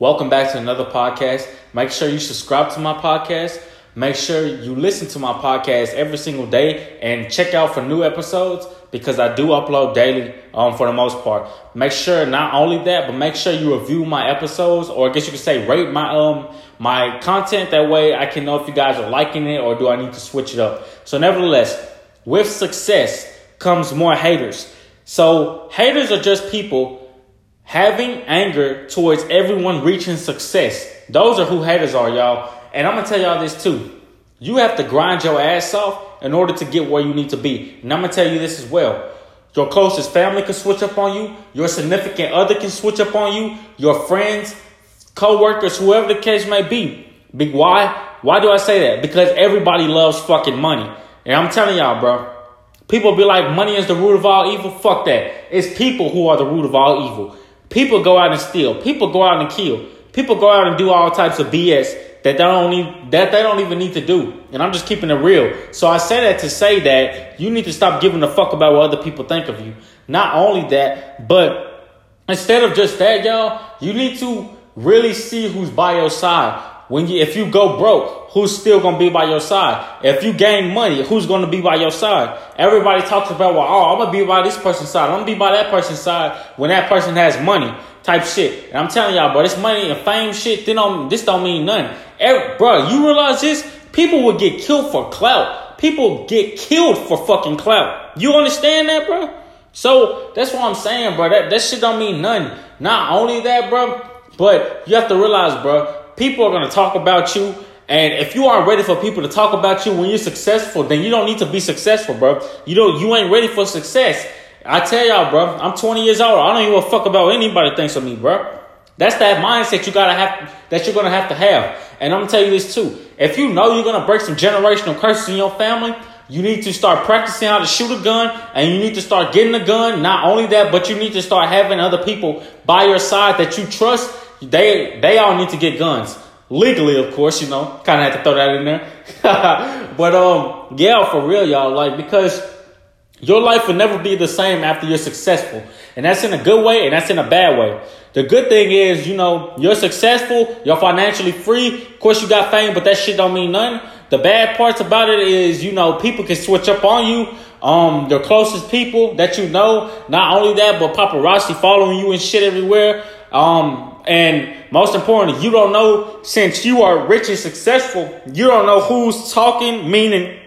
Welcome back to another podcast. Make sure you subscribe to my podcast. Make sure you listen to my podcast every single day and check out for new episodes because I do upload daily um, for the most part. Make sure not only that, but make sure you review my episodes or I guess you could say rate my um my content. That way I can know if you guys are liking it or do I need to switch it up. So nevertheless, with success comes more haters. So haters are just people having anger towards everyone reaching success. Those are who haters are, y'all. And I'm gonna tell y'all this too. You have to grind your ass off in order to get where you need to be. And I'm gonna tell you this as well. Your closest family can switch up on you. Your significant other can switch up on you. Your friends, co-workers, whoever the case may be. Big why? Why do I say that? Because everybody loves fucking money. And I'm telling y'all, bro. People be like, money is the root of all evil. Fuck that. It's people who are the root of all evil. People go out and steal. People go out and kill. People go out and do all types of BS that they don't need that they don't even need to do. And I'm just keeping it real. So I say that to say that you need to stop giving a fuck about what other people think of you. Not only that, but instead of just that, y'all, you need to really see who's by your side. When you if you go broke, who's still gonna be by your side? If you gain money, who's gonna be by your side? Everybody talks about well, oh, I'm gonna be by this person's side, I'm gonna be by that person's side when that person has money type shit. And I'm telling y'all, bro, this money and fame shit, they don't, this don't mean nothing. Every, bro, you realize this? People will get killed for clout. People get killed for fucking clout. You understand that, bro? So that's what I'm saying, bro. That, that shit don't mean nothing. Not only that, bro, but you have to realize, bro, people are gonna talk about you. And if you aren't ready for people to talk about you when you're successful, then you don't need to be successful, bro. You don't, you ain't ready for success. I tell y'all, bro, I'm 20 years old. I don't a fuck about anybody thinks of me, bro. That's that mindset you gotta have that you're gonna have to have. And I'm gonna tell you this too. If you know you're gonna break some generational curses in your family, you need to start practicing how to shoot a gun and you need to start getting a gun. Not only that, but you need to start having other people by your side that you trust. They they all need to get guns. Legally, of course, you know. Kinda have to throw that in there. but um yeah, for real, y'all, like because your life will never be the same after you're successful. And that's in a good way and that's in a bad way. The good thing is, you know, you're successful, you're financially free. Of course, you got fame, but that shit don't mean nothing. The bad parts about it is, you know, people can switch up on you. Um, your closest people that you know, not only that, but paparazzi following you and shit everywhere. Um, and most importantly, you don't know since you are rich and successful, you don't know who's talking, meaning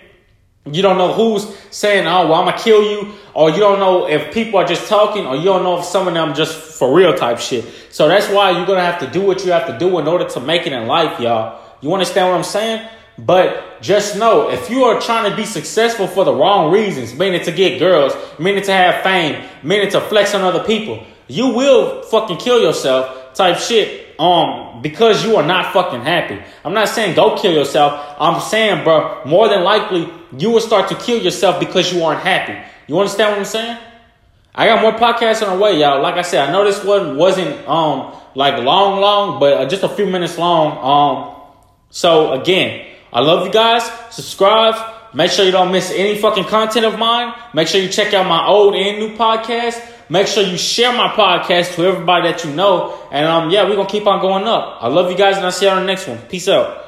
you don't know who's saying, oh, well, I'm going to kill you. Or you don't know if people are just talking, or you don't know if some of them just for real type shit. So that's why you're going to have to do what you have to do in order to make it in life, y'all. You understand what I'm saying? But just know if you are trying to be successful for the wrong reasons, meaning to get girls, meaning to have fame, meaning to flex on other people, you will fucking kill yourself type shit um because you are not fucking happy. I'm not saying go kill yourself. I'm saying, bro, more than likely you will start to kill yourself because you aren't happy. You understand what I'm saying? I got more podcasts on the way, y'all. Like I said, I know this one wasn't um like long, long, but uh, just a few minutes long. Um, so again, I love you guys. Subscribe. Make sure you don't miss any fucking content of mine. Make sure you check out my old and new podcast. Make sure you share my podcast to everybody that you know. And um, yeah, we're gonna keep on going up. I love you guys, and I'll see you on the next one. Peace out.